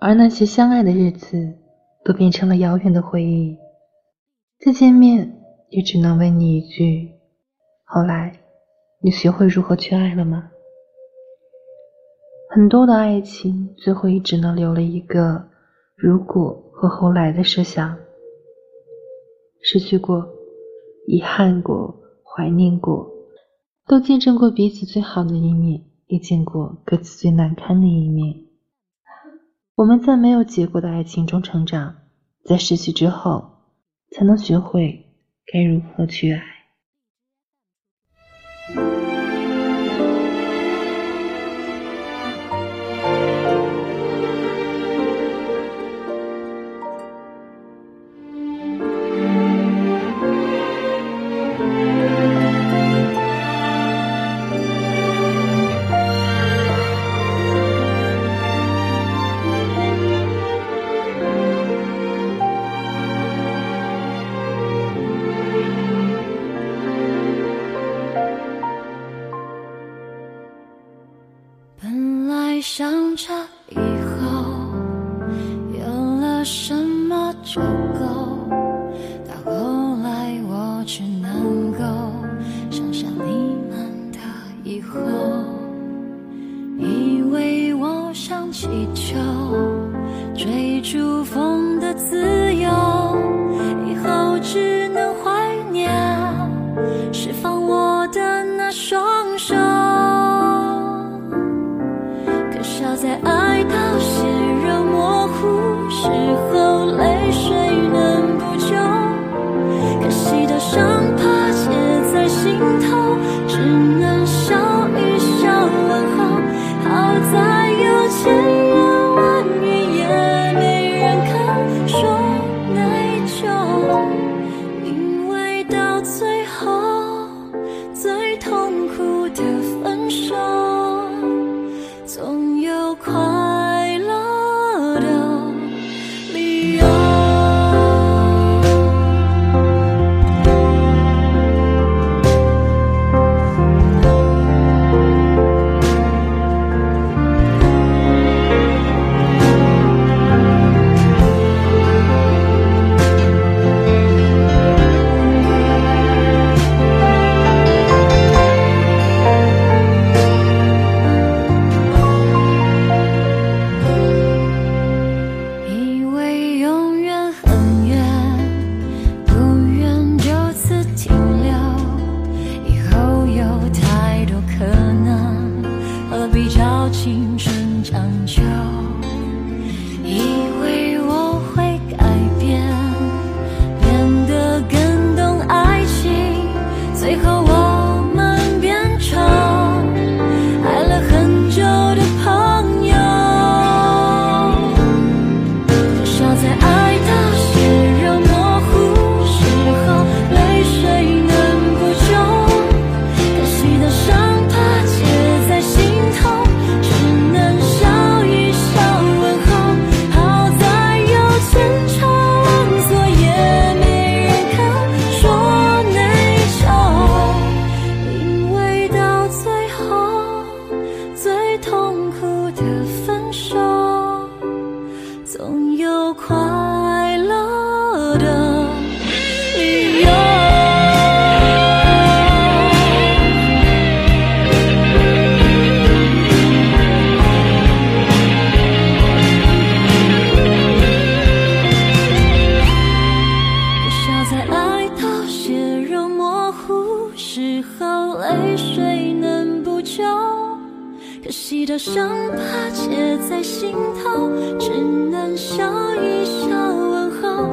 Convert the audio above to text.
而那些相爱的日子都变成了遥远的回忆。再见面，也只能问你一句：后来，你学会如何去爱了吗？很多的爱情，最后也只能留了一个“如果”和“后来”的设想。失去过，遗憾过，怀念过，都见证过彼此最好的一面，也见过各自最难堪的一面。我们在没有结果的爱情中成长，在失去之后，才能学会该如何去爱。想着以后有了什么就够，到后来我只能够想象你们的以后。以为我像气球空痛苦的分手总有快乐的理由。不想再爱到血肉模糊时候泪水可惜的伤疤结在心头，只能笑一笑问候。